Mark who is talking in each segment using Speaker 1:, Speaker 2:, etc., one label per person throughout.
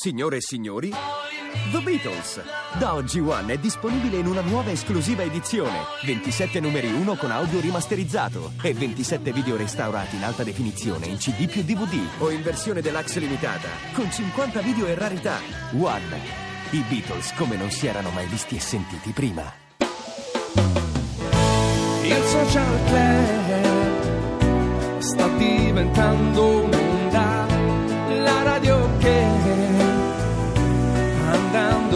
Speaker 1: Signore e signori, The Beatles. Da oggi One è disponibile in una nuova esclusiva edizione. 27 numeri 1 con audio rimasterizzato e 27 video restaurati in alta definizione in CD più DVD o in versione deluxe limitata con 50 video e rarità. One. I Beatles come non si erano mai visti e sentiti prima.
Speaker 2: Il social club sta diventando un'onda,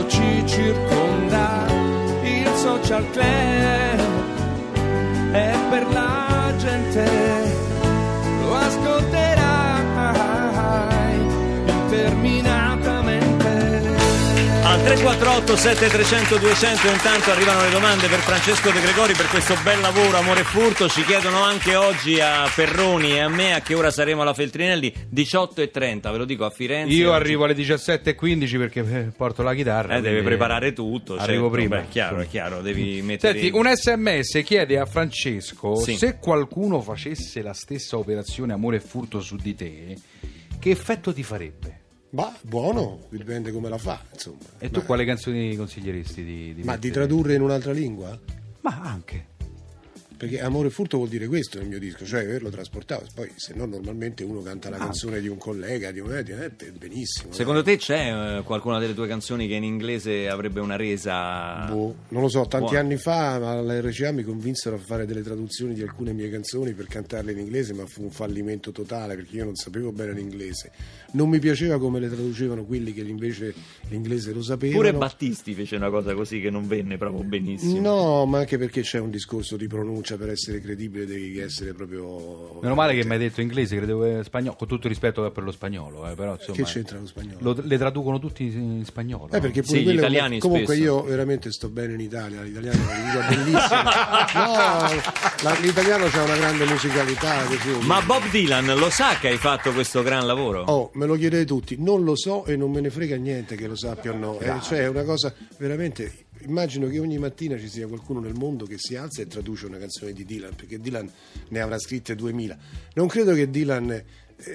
Speaker 2: andando ci circonda. Il social club è per la gente,
Speaker 3: Al 348 7300 200 intanto arrivano le domande per Francesco De Gregori per questo bel lavoro Amore e Furto ci chiedono anche oggi a Perroni e a me a che ora saremo alla Feltrinelli 18 e 30 ve lo dico a Firenze
Speaker 4: Io
Speaker 3: oggi-
Speaker 4: arrivo alle 17.15 perché eh, porto la chitarra.
Speaker 3: eh, deve
Speaker 4: quindi
Speaker 3: preparare tutto
Speaker 4: Arrivo
Speaker 3: certo.
Speaker 4: prima.
Speaker 3: Beh, chiaro è chiaro devi mettere
Speaker 4: Senti, un sms chiede a Francesco
Speaker 3: Sì.
Speaker 4: se qualcuno facesse la stessa operazione amore e furto su di te, che effetto ti farebbe?
Speaker 5: Ma buono, dipende come la fa, insomma.
Speaker 4: E tu
Speaker 5: ma,
Speaker 4: quali canzoni consiglieresti di, di
Speaker 5: ma di
Speaker 4: mettere?
Speaker 5: tradurre in un'altra lingua?
Speaker 4: Ma anche.
Speaker 5: Perché amore e furto vuol dire questo nel mio disco, cioè averlo trasportato. Poi, se no, normalmente uno canta la canzone di un collega, di un eh, eh, benissimo.
Speaker 3: secondo te c'è eh, qualcuna delle tue canzoni che in inglese avrebbe una resa
Speaker 5: Boh, non lo so, tanti
Speaker 3: Buono.
Speaker 5: anni fa alla RCA mi convinsero a fare delle traduzioni di alcune mie canzoni per cantarle in inglese, ma fu un fallimento totale perché io non sapevo bene l'inglese. Non mi piaceva come le traducevano quelli che invece l'inglese lo sapevano.
Speaker 3: pure Battisti fece una cosa così che non venne proprio benissimo
Speaker 5: No, ma anche perché c'è un discorso di pronuncia, per essere credibile devi essere proprio...
Speaker 4: Meno male che mi hai detto inglese, credevo spagnolo, con tutto il rispetto per lo spagnolo, eh, però insomma...
Speaker 5: Che c'entra lo spagnolo?
Speaker 4: lo- le traducono tutti in spagnolo.
Speaker 5: Eh, perché pure
Speaker 3: Sì, gli
Speaker 5: quello
Speaker 3: italiani
Speaker 5: comunque
Speaker 3: spesso.
Speaker 5: io veramente sto bene in Italia, l'italiano è una lingua bellissima. No, la- l'italiano c'ha una grande musicalità così.
Speaker 3: ma Bob Dylan lo sa che hai fatto questo gran lavoro?
Speaker 5: Oh, me lo chiedete tutti, non lo so e non me ne frega niente che lo sappia o no. Eh, cioè è una cosa veramente. Immagino che ogni mattina ci sia qualcuno nel mondo che si alza e traduce una canzone di Dylan, perché Dylan ne avrà scritte 2000. Non credo che Dylan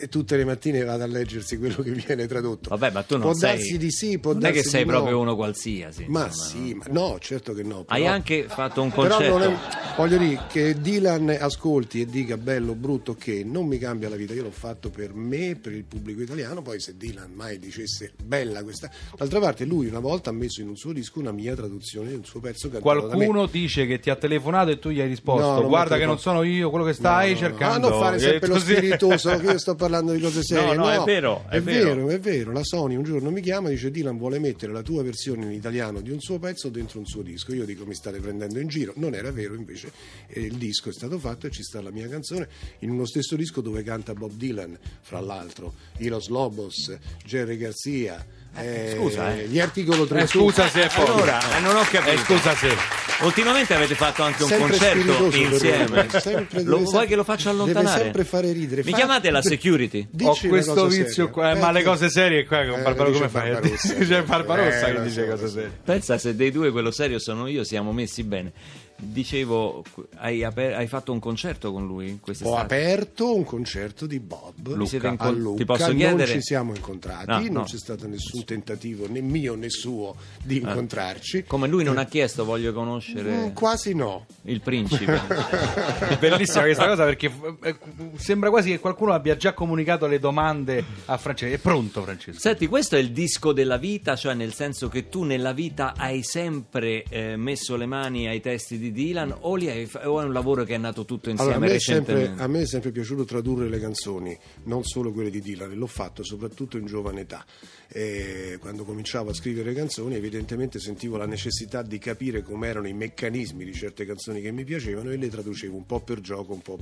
Speaker 5: tutte le mattine vada a leggersi quello che viene tradotto.
Speaker 3: Vabbè, ma tu non
Speaker 5: può
Speaker 3: sei
Speaker 5: darsi di sì, può
Speaker 3: non è che
Speaker 5: darsi
Speaker 3: sei
Speaker 5: di
Speaker 3: proprio
Speaker 5: no.
Speaker 3: uno qualsiasi
Speaker 5: Ma
Speaker 3: insomma,
Speaker 5: sì,
Speaker 3: no?
Speaker 5: ma no, certo che no.
Speaker 3: hai
Speaker 5: però-
Speaker 3: anche fatto un
Speaker 5: però
Speaker 3: concerto
Speaker 5: non è, voglio dire che Dylan ascolti e dica bello, brutto, che non mi cambia la vita. Io l'ho fatto per me, per il pubblico italiano. Poi, se Dylan mai dicesse bella questa. D'altra parte, lui una volta ha messo in un suo disco una mia traduzione di un suo pezzo cantato da me.
Speaker 4: Qualcuno dice che ti ha telefonato e tu gli hai risposto
Speaker 5: No,
Speaker 4: guarda che non sono io quello che stai
Speaker 5: No, no, no.
Speaker 4: cercando.
Speaker 5: Ah, non fare
Speaker 4: hai
Speaker 5: sempre lo
Speaker 4: detto così.
Speaker 5: spiritoso che io sto parlando di cose serie.
Speaker 3: No, no, è vero, è
Speaker 5: è
Speaker 3: vero.
Speaker 5: vero, è vero. La Sony un giorno mi chiama e dice Dylan vuole mettere la tua versione in italiano di un suo pezzo dentro un suo disco. Io dico mi state prendendo in giro. Non era vero, invece eh, il disco è stato fatto e ci sta la mia canzone in uno stesso disco dove canta Bob Dylan, fra l'altro, Ilos Lobos, Jerry Garcia. eh,
Speaker 3: scusa, eh.
Speaker 5: Gli articolo
Speaker 4: Eh,
Speaker 5: 31.
Speaker 4: scusa se poi.
Speaker 3: allora eh, non ho capito
Speaker 4: Eh, scusa se.
Speaker 3: Ultimamente avete fatto anche un
Speaker 5: Sempre
Speaker 3: concerto insieme
Speaker 5: sempre
Speaker 3: lo,
Speaker 5: deve
Speaker 3: vuoi
Speaker 5: sem-
Speaker 3: che lo faccia
Speaker 5: deve
Speaker 3: allontanare?
Speaker 5: sempre fare ridere.
Speaker 3: mi
Speaker 5: Fa-
Speaker 3: chiamate la security?
Speaker 4: Ho
Speaker 5: Dici una
Speaker 4: questo vizio
Speaker 5: seria.
Speaker 4: qua, eh, ma le cose serie qua con
Speaker 5: Eh,
Speaker 4: Barbaro come fai? C'è Barbarossa
Speaker 5: Eh,
Speaker 4: che dice cose serie.
Speaker 3: pensa se dei due quello serio sono io siamo messi bene dicevo hai, aper- hai fatto un concerto con lui
Speaker 5: Ho
Speaker 3: quest'estate?
Speaker 5: aperto un concerto di Bob
Speaker 3: Vi siete
Speaker 5: a Lucca.
Speaker 3: ti posso
Speaker 5: non
Speaker 3: chiedere-
Speaker 5: ci siamo incontrati,
Speaker 3: No,
Speaker 5: non
Speaker 3: no.
Speaker 5: c'è stato nessun tentativo né mio né suo di incontrarci.
Speaker 3: come lui non ha chiesto voglio conoscere
Speaker 5: Mm, quasi no.
Speaker 3: il principe
Speaker 4: È bellissima questa cosa perché eh, sembra quasi che qualcuno abbia già comunicato le domande a Francesco. È pronto Francesco?
Speaker 3: Senti, questo è il disco della vita, cioè nel senso che tu nella vita hai sempre eh, messo le mani ai testi di Dylan o, li hai o è un lavoro che è nato tutto insieme
Speaker 5: Allora, a, me è sempre, a me è sempre piaciuto tradurre le canzoni, non solo quelle di Dylan, e l'ho fatto soprattutto in giovane età. E quando cominciavo a scrivere canzoni, evidentemente sentivo la necessità di capire com'erano i meccanismi di certe canzoni che mi piacevano e le traducevo un po' per gioco, un po'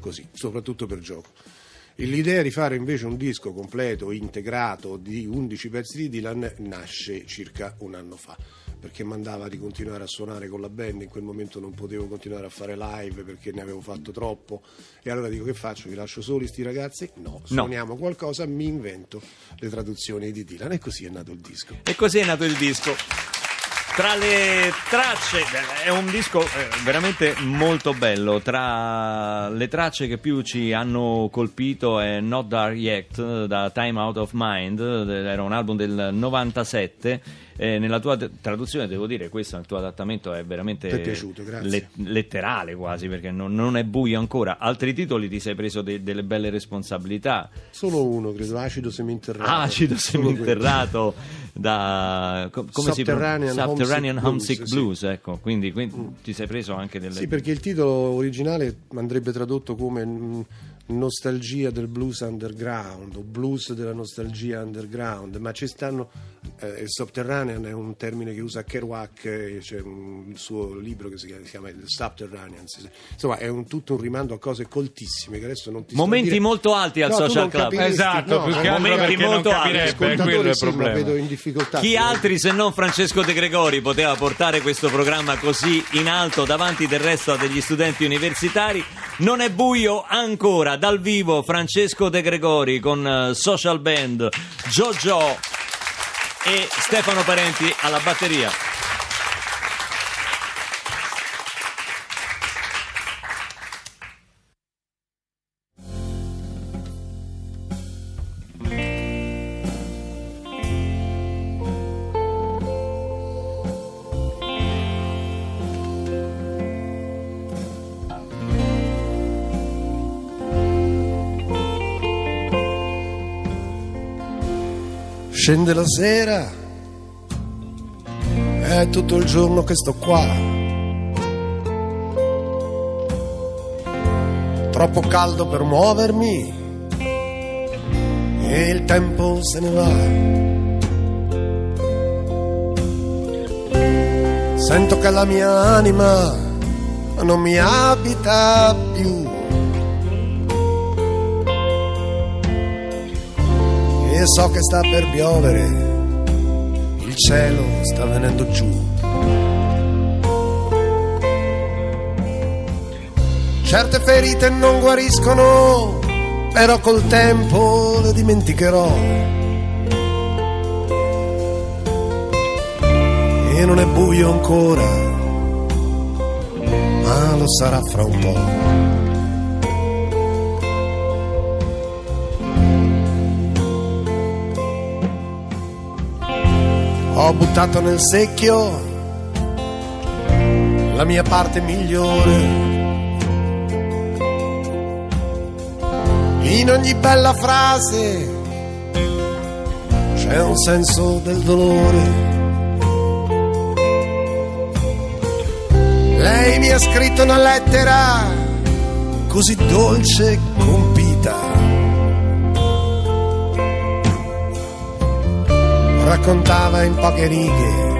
Speaker 5: così, soprattutto per gioco. L'idea di fare invece un disco completo, integrato di 11 pezzi di Dylan nasce circa un anno fa perché mandava di continuare a suonare con la band, in quel momento non potevo continuare a fare live perché ne avevo fatto troppo e allora dico che faccio? Vi lascio soli sti ragazzi? No, suoniamo qualcosa, mi invento le traduzioni di Dylan e così è nato il disco.
Speaker 3: E così è nato il disco. Tra le tracce, è un disco eh, veramente molto bello. Tra le tracce che più ci hanno colpito è Not Dark Yet da Time Out of Mind, era un album del 97. Eh, nella tua traduzione, devo dire, questo il tuo adattamento è veramente
Speaker 5: piaciuto, grazie.
Speaker 3: le- letterale quasi perché non, non è buio ancora. Altri titoli ti sei preso de- delle belle responsabilità.
Speaker 5: Solo uno, credo, acido seminterrato.
Speaker 3: Acido seminterrato da co- come si
Speaker 5: Subterranean
Speaker 3: pronuncia? Subterranean
Speaker 5: Homesick
Speaker 3: Homesick
Speaker 5: Blues,
Speaker 3: Blues,
Speaker 5: sì.
Speaker 3: ecco, quindi, quindi ti sei preso anche delle
Speaker 5: Sì, perché il titolo originale andrebbe tradotto come mm, Nostalgia del blues underground o blues della nostalgia underground, ma ci stanno. Eh, il subterranean è un termine che usa Kerouac, eh, c'è un il suo libro che si chiama, si chiama il Subterranean. Insomma, è un, tutto un rimando a cose coltissime che adesso non ti
Speaker 3: Momenti
Speaker 5: dire.
Speaker 3: molto alti al
Speaker 5: No,
Speaker 3: social
Speaker 5: non
Speaker 3: club.
Speaker 4: Esatto,
Speaker 5: no,
Speaker 4: più che altro
Speaker 3: momenti
Speaker 4: perché non
Speaker 3: molto alti.
Speaker 4: capirebbe, quello è il
Speaker 5: sì, vedo in difficoltà.
Speaker 3: Chi altri se non Francesco De Gregori poteva portare questo programma così in alto davanti del resto degli studenti universitari? Non è buio ancora dal vivo Francesco De Gregori con eh, Social Band, Jojo e Stefano Parenti alla batteria.
Speaker 5: Scende la sera, è tutto il giorno che sto qua. Troppo caldo per muovermi e il tempo se ne va. Sento che la mia anima non mi abita più. E so che sta per piovere, il cielo sta venendo giù. Certe ferite non guariscono, però col tempo le dimenticherò. E non è buio ancora, ma lo sarà fra un po'. Ho buttato nel secchio la mia parte migliore. In ogni bella frase c'è un senso del dolore. Lei mi ha scritto una lettera così dolce e compita. Raccontava in poche righe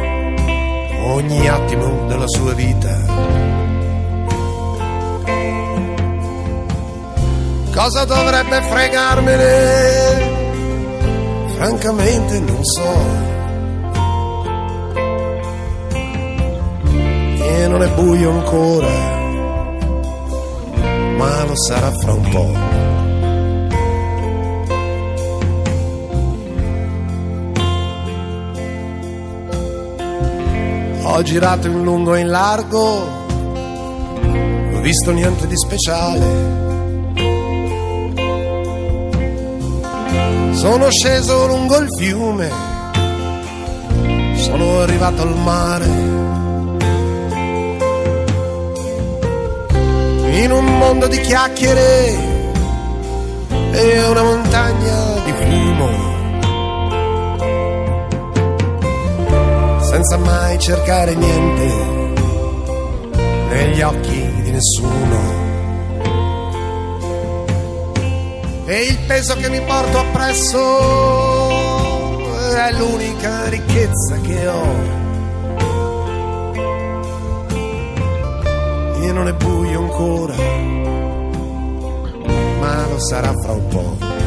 Speaker 5: ogni attimo della sua vita. Cosa dovrebbe fregarmene? Francamente non so. E non è buio ancora, ma lo sarà fra un po'. Ho girato in lungo e in largo, non ho visto niente di speciale. Sono sceso lungo il fiume, sono arrivato al mare. In un mondo di chiacchiere e una montagna di fumo. Senza mai cercare niente negli occhi di nessuno. E il peso che mi porto appresso è l'unica ricchezza che ho. E non è buio ancora, ma lo sarà fra un po'.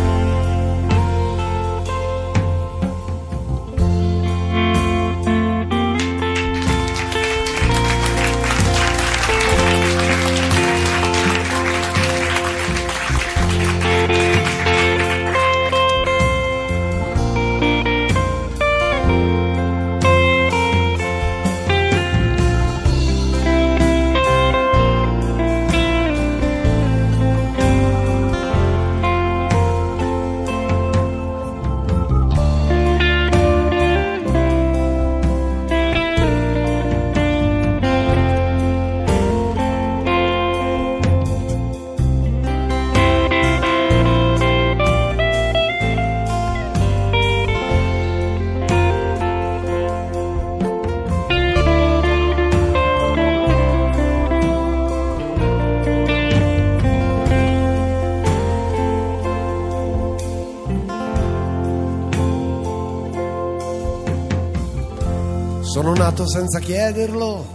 Speaker 5: Nato senza chiederlo,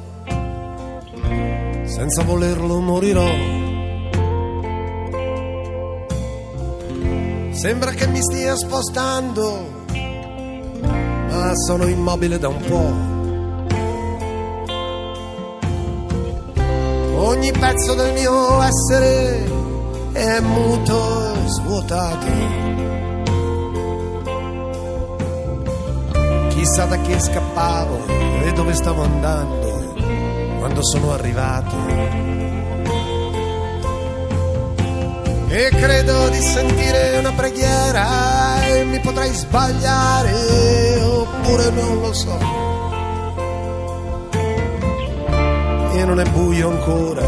Speaker 5: senza volerlo morirò. Sembra che mi stia spostando, ma sono immobile da un po'. Ogni pezzo del mio essere è muto e svuotato. Chissà da che scappavo e dove stavo andando quando sono arrivato. E credo di sentire una preghiera e mi potrei sbagliare oppure non lo so. E non è buio ancora,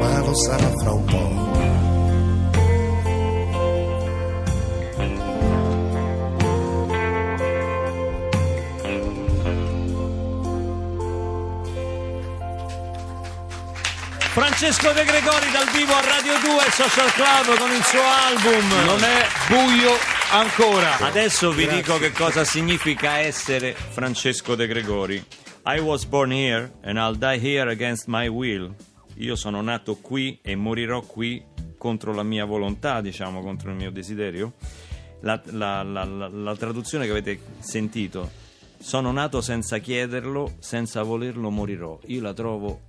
Speaker 5: ma lo sarà fra un po'.
Speaker 3: Francesco De Gregori dal vivo a Radio 2 Social Club con il suo album.
Speaker 4: Non è buio ancora.
Speaker 3: Adesso vi dico che cosa significa essere Francesco De Gregori. I was born here and I'll die here against my will. Io sono nato qui e morirò qui contro la mia volontà, diciamo, contro il mio desiderio. La- la- la- la traduzione che avete sentito, sono nato senza chiederlo, senza volerlo morirò. Io la trovo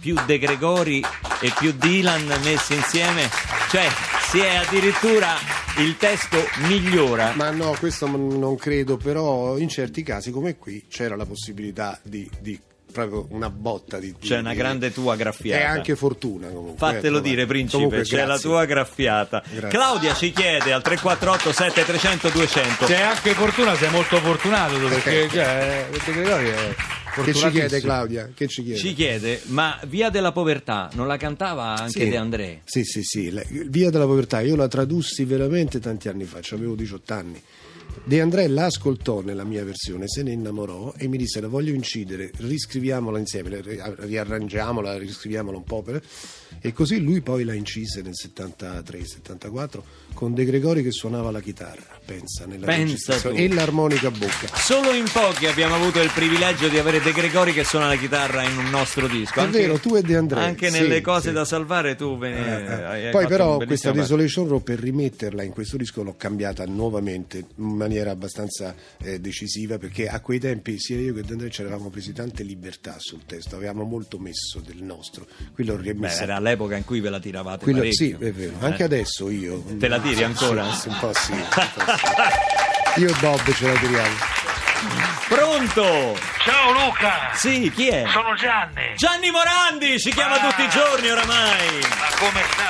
Speaker 3: più De Gregori e più Dylan messi insieme, cioè si è addirittura il testo migliora.
Speaker 5: Ma no, questo non credo, però in certi casi come qui c'era la possibilità di, di proprio una botta di... di-
Speaker 3: C'è una
Speaker 5: di-
Speaker 3: grande tua graffiata.
Speaker 5: È anche fortuna comunque.
Speaker 3: Fatelo
Speaker 5: eh,
Speaker 3: dire, principe,
Speaker 5: Comunque,
Speaker 3: c'è la
Speaker 5: grazie.
Speaker 3: tua graffiata.
Speaker 5: Grazie.
Speaker 3: Claudia ci chiede al 348 7300 200.
Speaker 5: Cioè,
Speaker 4: C'è anche fortuna, sei molto fortunato tu, perché cioè, De Gregori è
Speaker 5: Che ci chiede. Claudia? Che ci chiede?
Speaker 3: Ci chiede, ma Via della Povertà non la cantava anche
Speaker 5: Sì.
Speaker 3: De André?
Speaker 5: Sì, sì, sì. Via della povertà, io la tradussi veramente tanti anni fa, avevo 18 anni. De André la ascoltò nella mia versione, se ne innamorò e mi disse la voglio incidere, riscriviamola insieme, la ri- riarrangiamola, riscriviamola un po'. per-" E così lui poi la incise nel 73-74 con De Gregori che suonava la chitarra, pensa, nella
Speaker 3: Pensa
Speaker 5: e l'armonica a bocca.
Speaker 3: Solo in pochi abbiamo avuto il privilegio di avere De Gregori che suona la chitarra in un nostro disco.
Speaker 5: È
Speaker 3: Anche-
Speaker 5: vero, tu e De André.
Speaker 3: Anche
Speaker 5: sì,
Speaker 3: nelle cose
Speaker 5: sì.
Speaker 3: da salvare tu ve ne
Speaker 5: Eh, eh. Poi però questa. Desolation Row per rimetterla in questo disco l'ho cambiata nuovamente in maniera abbastanza eh, decisiva perché a quei tempi sia io che De André ci eravamo presi tante libertà sul testo, avevamo molto messo del nostro.
Speaker 3: Beh, era l'epoca in cui ve la tiravate
Speaker 5: Qui l'ho-
Speaker 3: parecchio.
Speaker 5: sì, è vero.
Speaker 3: Eh.
Speaker 5: Anche adesso io.
Speaker 3: Te la tiri ancora?
Speaker 5: Sì, un po' sì. un po' sì. Io e Bob ce la tiriamo.
Speaker 3: Pronto?
Speaker 6: Ciao Luca!
Speaker 3: Sì, chi è?
Speaker 6: Sono Gianni!
Speaker 3: Gianni Morandi ci chiama
Speaker 6: Ah.
Speaker 3: tutti i giorni oramai.
Speaker 6: Ma come sta?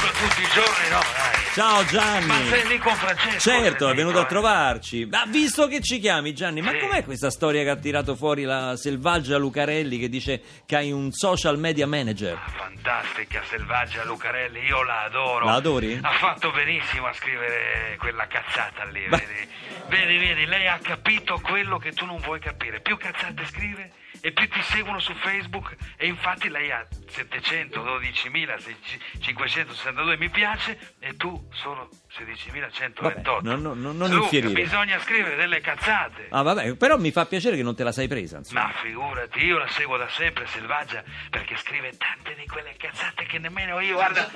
Speaker 6: Beh, tutti i giorni, no? Dai.
Speaker 3: Ciao
Speaker 6: Ma
Speaker 3: Gianni.
Speaker 6: sei lì con Francesco?
Speaker 3: Certo, è venuto a trovarci. Ma visto che ci chiami, Gianni, ma
Speaker 6: Sì.
Speaker 3: com'è questa storia che ha tirato fuori la selvaggia Lucarelli che dice che hai un social media manager?
Speaker 6: Fantastica, selvaggia Lucarelli, io la adoro.
Speaker 3: La adori?
Speaker 6: Ha fatto benissimo a scrivere quella cazzata lì,
Speaker 3: Beh.
Speaker 6: vedi? Vedi, vedi, lei ha capito quello che tu non vuoi capire. Più cazzate scrive e più ti seguono su Facebook e infatti lei ha 712.562 mi piace e tu solo 16.128.
Speaker 3: Vabbè, non- non- non-
Speaker 6: Luca,
Speaker 3: infierire.
Speaker 6: bisogna scrivere delle cazzate.
Speaker 3: Ah, vabbè, però mi fa piacere che non te la sei presa, insomma.
Speaker 6: Ma figurati, io la seguo da sempre, Selvaggia, perché scrive tante di quelle cazzate che nemmeno io, guarda,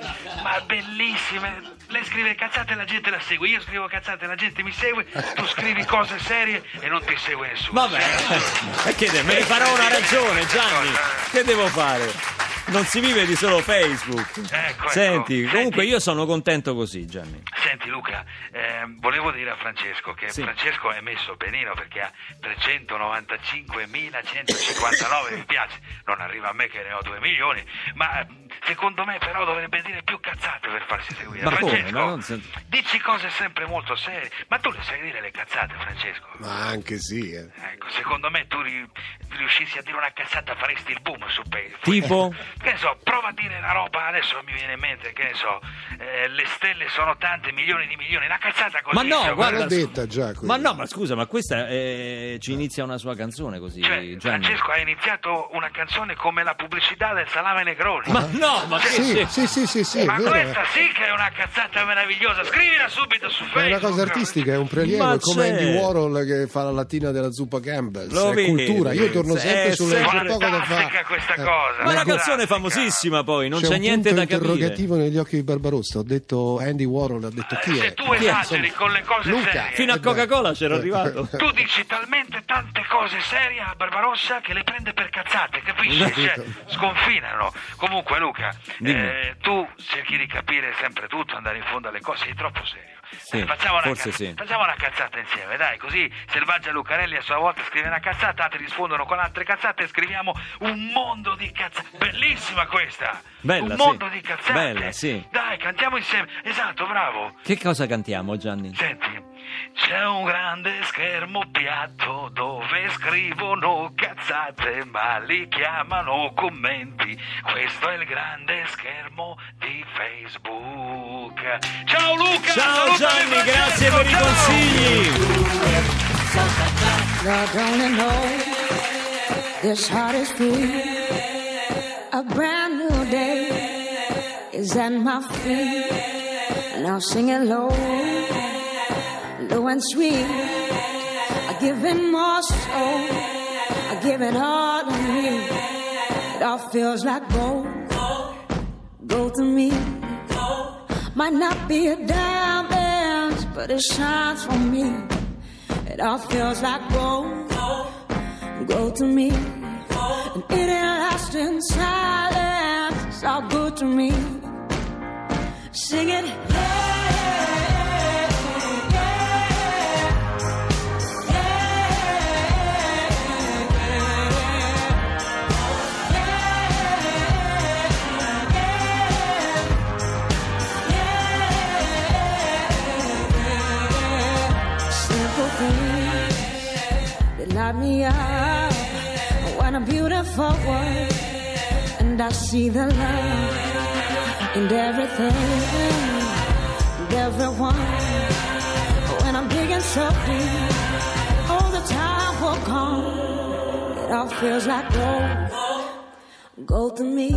Speaker 6: ma bellissime. Lei scrive cazzate e la gente la segue, io scrivo cazzate e la gente mi segue, tu scrivi cose serie e non ti segue nessuno.
Speaker 3: Vabbè, e che de- me ne farò una ragione, Gianni. Che devo fare? Non si vive di solo Facebook.
Speaker 6: Ecco,
Speaker 3: Senti,
Speaker 6: ecco.
Speaker 3: comunque
Speaker 6: Senti.
Speaker 3: io sono contento così, Gianni.
Speaker 6: Senti Luca, ehm, volevo dire a Francesco che
Speaker 3: Sì.
Speaker 6: Francesco è messo benino perché ha 395.159 mi piace, non arriva a me che ne ho 2 milioni, ma eh, secondo me però dovrebbe dire più cazzate per farsi seguire.
Speaker 3: Ma come?
Speaker 6: Francesco,
Speaker 3: Ma non
Speaker 6: dici cose sempre molto serie, ma tu le sai dire le cazzate Francesco?
Speaker 5: Ma anche sì. eh.
Speaker 6: Ecco, secondo me tu ri- riuscissi a dire una cazzata faresti il boom su Facebook.
Speaker 3: Tipo?
Speaker 6: Che ne so, prova a dire una roba, adesso mi viene in mente, che ne so, eh, le stelle sono tante, mi milioni di milioni, una cazzata così.
Speaker 3: Ma no, guarda,
Speaker 5: l'ho detta già.
Speaker 3: Ma no, ma scusa, ma questa eh, ci inizia una sua canzone così,
Speaker 6: Cioè. Francesco ha iniziato una canzone come la pubblicità del salame Negroni.
Speaker 3: Ma no, ma che
Speaker 5: Sì, sì, sì, sì, sì, è
Speaker 6: Ma
Speaker 5: vero.
Speaker 6: questa sì che è una cazzata meravigliosa. Scrivila subito su
Speaker 5: È
Speaker 6: Facebook.
Speaker 5: una cosa artistica, è un prelievo,
Speaker 3: Ma
Speaker 5: è come Andy
Speaker 3: c'è.
Speaker 5: Warhol che fa la lattina della zuppa Campbell.
Speaker 3: Lo
Speaker 5: è
Speaker 3: vedi?
Speaker 5: cultura. Io torno
Speaker 3: Eh,
Speaker 5: sempre sulle
Speaker 3: sì.
Speaker 5: c'è poco da fare.
Speaker 6: questa
Speaker 5: Eh,
Speaker 6: cosa.
Speaker 3: Ma è una canzone famosissima poi, non
Speaker 5: c'è,
Speaker 3: c'è,
Speaker 5: un
Speaker 3: niente
Speaker 5: punto
Speaker 3: da capire.
Speaker 5: interrogativo negli occhi di Barbarossa. Ho detto Andy Warhol, ha detto chi
Speaker 6: Se
Speaker 5: è?
Speaker 6: tu
Speaker 5: Chi è?
Speaker 6: esageri con le cose
Speaker 5: Luca.
Speaker 6: serie.
Speaker 3: Fino a
Speaker 5: Eh,
Speaker 3: Coca-Cola c'ero arrivato.
Speaker 6: Tu dici talmente tante cose serie a Barbarossa che le prende per cazzate, capisci? Cioè, sconfinano. Comunque, Luca,
Speaker 3: Dimmi.
Speaker 6: eh, tu cerchi di capire sempre tutto, andare in fondo alle cose, sei troppo serio.
Speaker 3: Sì,
Speaker 6: Eh, facciamo, una
Speaker 3: forse
Speaker 6: cazz-
Speaker 3: sì.
Speaker 6: facciamo una cazzata insieme, dai, così Selvaggia Lucarelli a sua volta scrive una cazzata, altri rispondono con altre cazzate e scriviamo un mondo di cazzate. Bellissima questa!
Speaker 3: Bella,
Speaker 6: un
Speaker 3: sì.
Speaker 6: mondo di cazzate.
Speaker 3: Bella, sì.
Speaker 6: Dai, cantiamo insieme. Esatto, bravo.
Speaker 3: Che cosa cantiamo, Gianni?
Speaker 6: Senti, c'è un grande schermo piatto dove scrivono cazzate, ma li chiamano commenti. Questo è il grande schermo di Facebook. Ciao Luca!
Speaker 3: Ciao Gianni,
Speaker 6: Francesco,
Speaker 3: grazie per i
Speaker 6: ciao!
Speaker 3: consigli.
Speaker 7: Low, low sweet. I give it more soul. I give it all to me. It all feels like gold. Gold to me. Might not be a diamond, but it shines for me. It all feels like gold, gold to me. And it ain't lost in silence. It's all good to me. Sing it. World. And I see the love in everything and everyone. When I'm digging so deep, all the time will come. It all feels like gold, gold to me.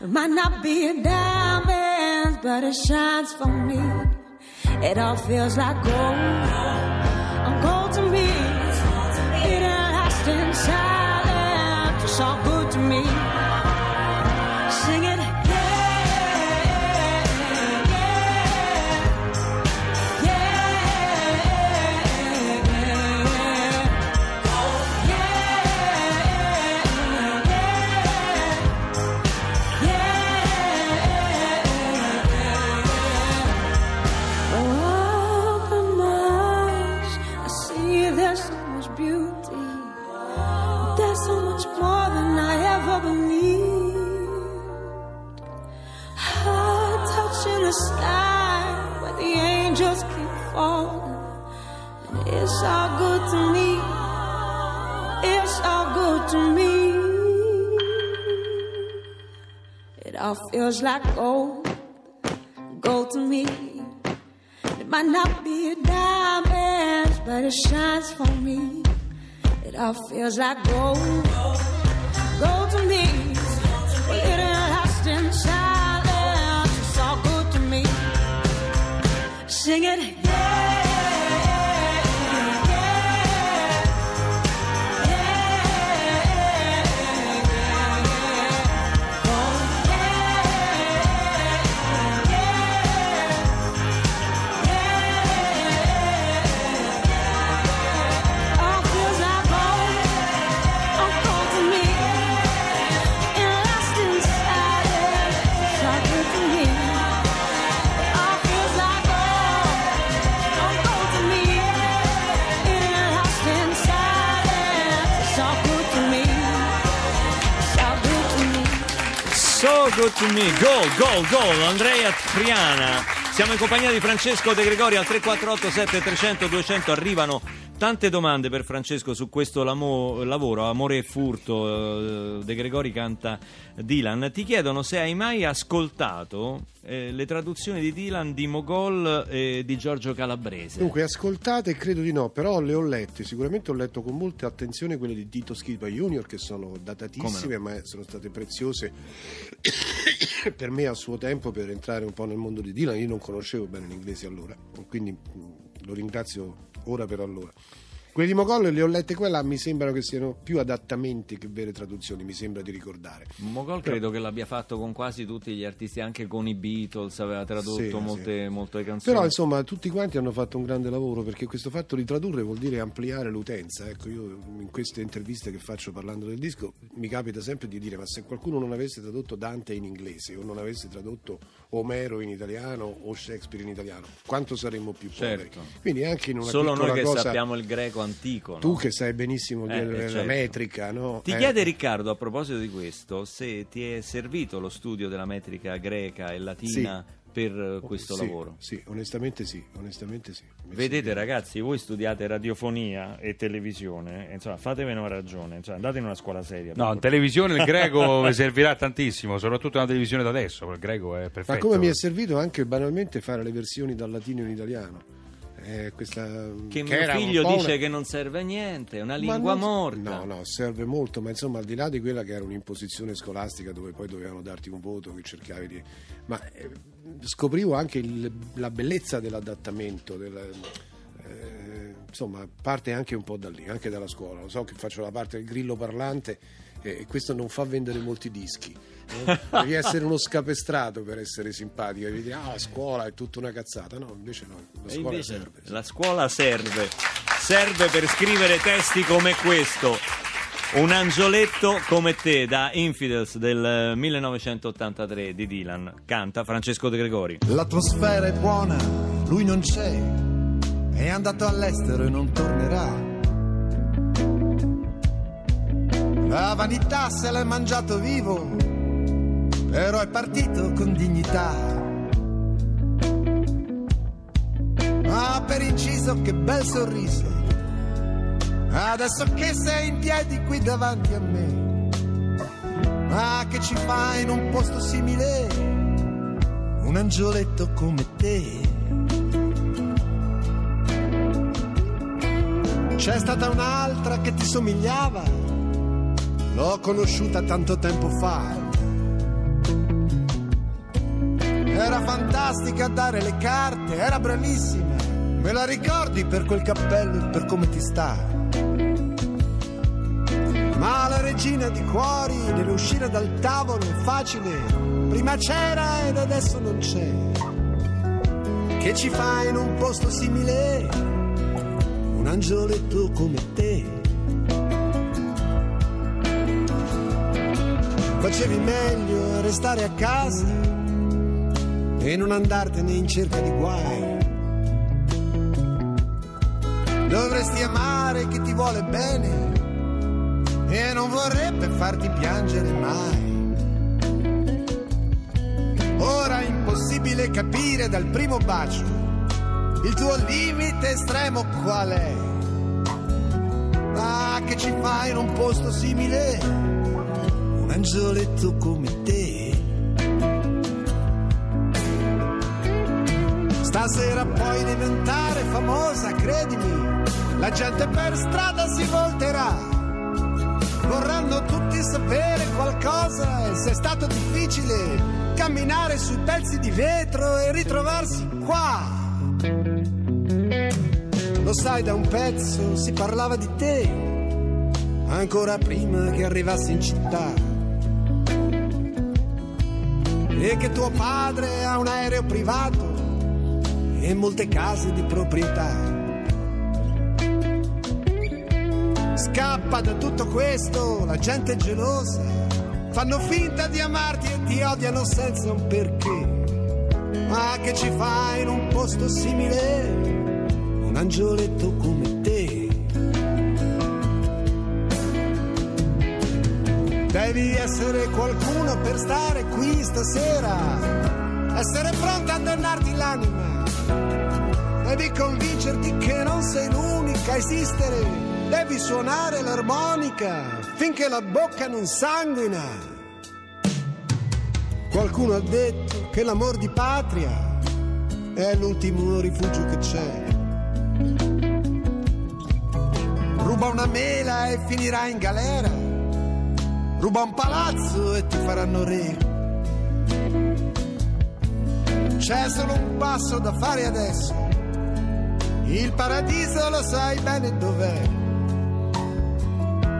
Speaker 7: It might not be a diamond, but it shines for me. It all feels like gold feels like gold, gold to me. It might not be a diamond, but it shines for me. It all feels like gold, gold to me. Well, it lost in silence. It's all good to me. Sing it.
Speaker 3: So good to me, gol, gol, gol, Andrea Triana. Siamo in compagnia di Francesco De Gregori al 348 7300 200 arrivano Tante domande per Francesco su questo lavoro, Amore e furto, eh, De Gregori canta Dylan. Ti chiedono se hai mai ascoltato eh, le traduzioni di Dylan di Mogol e di Giorgio Calabrese.
Speaker 8: Dunque, ascoltate, credo di no, però le ho lette. Sicuramente ho letto con molta attenzione quelle di Tito Schilpa Junior, che sono datatissime, ma sono state preziose per me a suo tempo per entrare un po' nel mondo di Dylan. Io non conoscevo bene l'inglese allora, quindi mh, lo ringrazio ora per allora. Quelle di Mogol le ho lette quella, mi sembrano che siano più adattamenti che vere traduzioni, mi sembra di ricordare.
Speaker 3: Mogol credo che l'abbia fatto con quasi tutti gli artisti, anche con i Beatles, aveva tradotto
Speaker 8: Sì,
Speaker 3: molte,
Speaker 8: sì.
Speaker 3: molte canzoni.
Speaker 8: Però insomma tutti quanti hanno fatto un grande lavoro perché questo fatto di tradurre vuol dire ampliare l'utenza. Ecco, io in queste interviste che faccio parlando del disco mi capita sempre di dire ma se qualcuno non avesse tradotto Dante in inglese o non avesse tradotto Omero in italiano o Shakespeare in italiano, quanto saremmo più poveri?
Speaker 3: Certo.
Speaker 8: Quindi anche in una
Speaker 3: Solo noi che
Speaker 8: cosa
Speaker 3: sappiamo il greco antico. no?
Speaker 8: tu che sai benissimo
Speaker 3: Eh,
Speaker 8: che
Speaker 3: eh,
Speaker 8: la
Speaker 3: certo.
Speaker 8: metrica, no?
Speaker 3: Ti
Speaker 8: Eh,
Speaker 3: chiede Riccardo a proposito di questo se ti è servito lo studio della metrica greca e latina per eh, questo
Speaker 8: sì,
Speaker 3: lavoro.
Speaker 8: Sì, onestamente sì, onestamente sì.
Speaker 3: Vedete ragazzi, voi studiate radiofonia e televisione, insomma fatevene una ragione, insomma, andate in una scuola seria.
Speaker 4: No, in televisione il greco mi servirà tantissimo, soprattutto nella televisione da adesso, il greco è perfetto.
Speaker 8: Ma come mi è servito anche banalmente fare le versioni dal latino in italiano. Eh, questa,
Speaker 3: che mio
Speaker 8: era un
Speaker 3: figlio dice
Speaker 8: una-
Speaker 3: che non serve a niente, è una lingua
Speaker 8: non-
Speaker 3: morta.
Speaker 8: No, no, serve molto, ma insomma al di là di quella che era un'imposizione scolastica dove poi dovevano darti un voto che cercavi di... Ma eh, scoprivo anche il- la bellezza dell'adattamento, del- eh, insomma parte anche un po' da lì, anche dalla scuola. Lo so che faccio la parte del grillo parlante e questo non fa vendere molti dischi. eh. Devi essere uno scapestrato per essere simpatico, devi dire ah la scuola è tutta una cazzata, no, invece no, la scuola
Speaker 3: invece
Speaker 8: serve. sì.
Speaker 3: La scuola serve, serve per scrivere testi come questo. Un angioletto come te da Infidels del 1983 di Dylan. Canta Francesco De Gregori.
Speaker 5: L'atmosfera è buona, lui non c'è, è andato all'estero e non tornerà. La vanità se l'è mangiato vivo, però è partito con dignità. Ma per inciso che bel sorriso, adesso che sei in piedi qui davanti a me, ma che ci fai in un posto simile? un angioletto come te. C'è stata un'altra che ti somigliava, l'ho conosciuta tanto tempo fa. Era fantastica a dare le carte, era bravissima. Me la ricordi per quel cappello e per come ti sta? Ma la regina di cuori nell'uscire dal tavolo è facile. Prima c'era ed adesso non c'è. Che ci fa in un posto simile? Un angioletto come te. Facevi meglio a restare a casa e non andartene in cerca di guai. Dovresti amare chi ti vuole bene e non vorrebbe farti piangere mai. Ora è impossibile capire dal primo bacio il tuo limite estremo qual è. Ma che ci fai in un posto simile? Angioletto come te. Stasera puoi diventare famosa, credimi. La gente per strada si volterà vorranno tutti sapere qualcosa e se è stato difficile camminare sui pezzi di vetro e ritrovarsi qua. Lo sai, da un pezzo si parlava di te, ancora prima che arrivassi in città. E che tuo padre ha un aereo privato e molte case di proprietà. Scappa da tutto questo, la gente è gelosa. Fanno finta di amarti e ti odiano senza un perché. Ma che ci fai in un posto simile? Un angioletto come Devi essere qualcuno per stare qui stasera. Essere pronta a dannarti l'anima. Devi convincerti che non sei l'unica esistere devi suonare l'armonica finché la bocca non sanguina. Qualcuno ha detto che l'amor di patria è l'ultimo rifugio che c'è. Ruba una mela e finirà in galera. Ruba un palazzo e ti faranno re. C'è solo un passo da fare adesso. Il paradiso lo sai bene dov'è.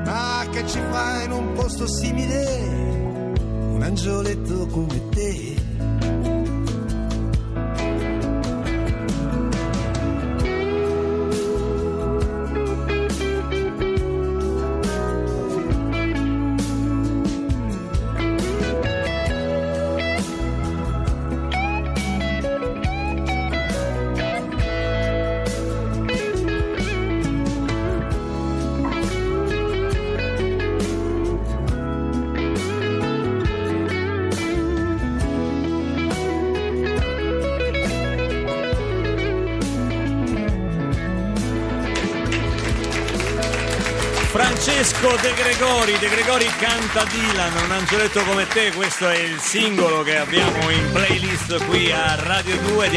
Speaker 5: Ma che ci fa in un posto simile? Un angioletto come te.
Speaker 3: Gregori, De Gregori canta Dylan, un angioletto come te, questo è il singolo che abbiamo in playlist qui a Radio 2.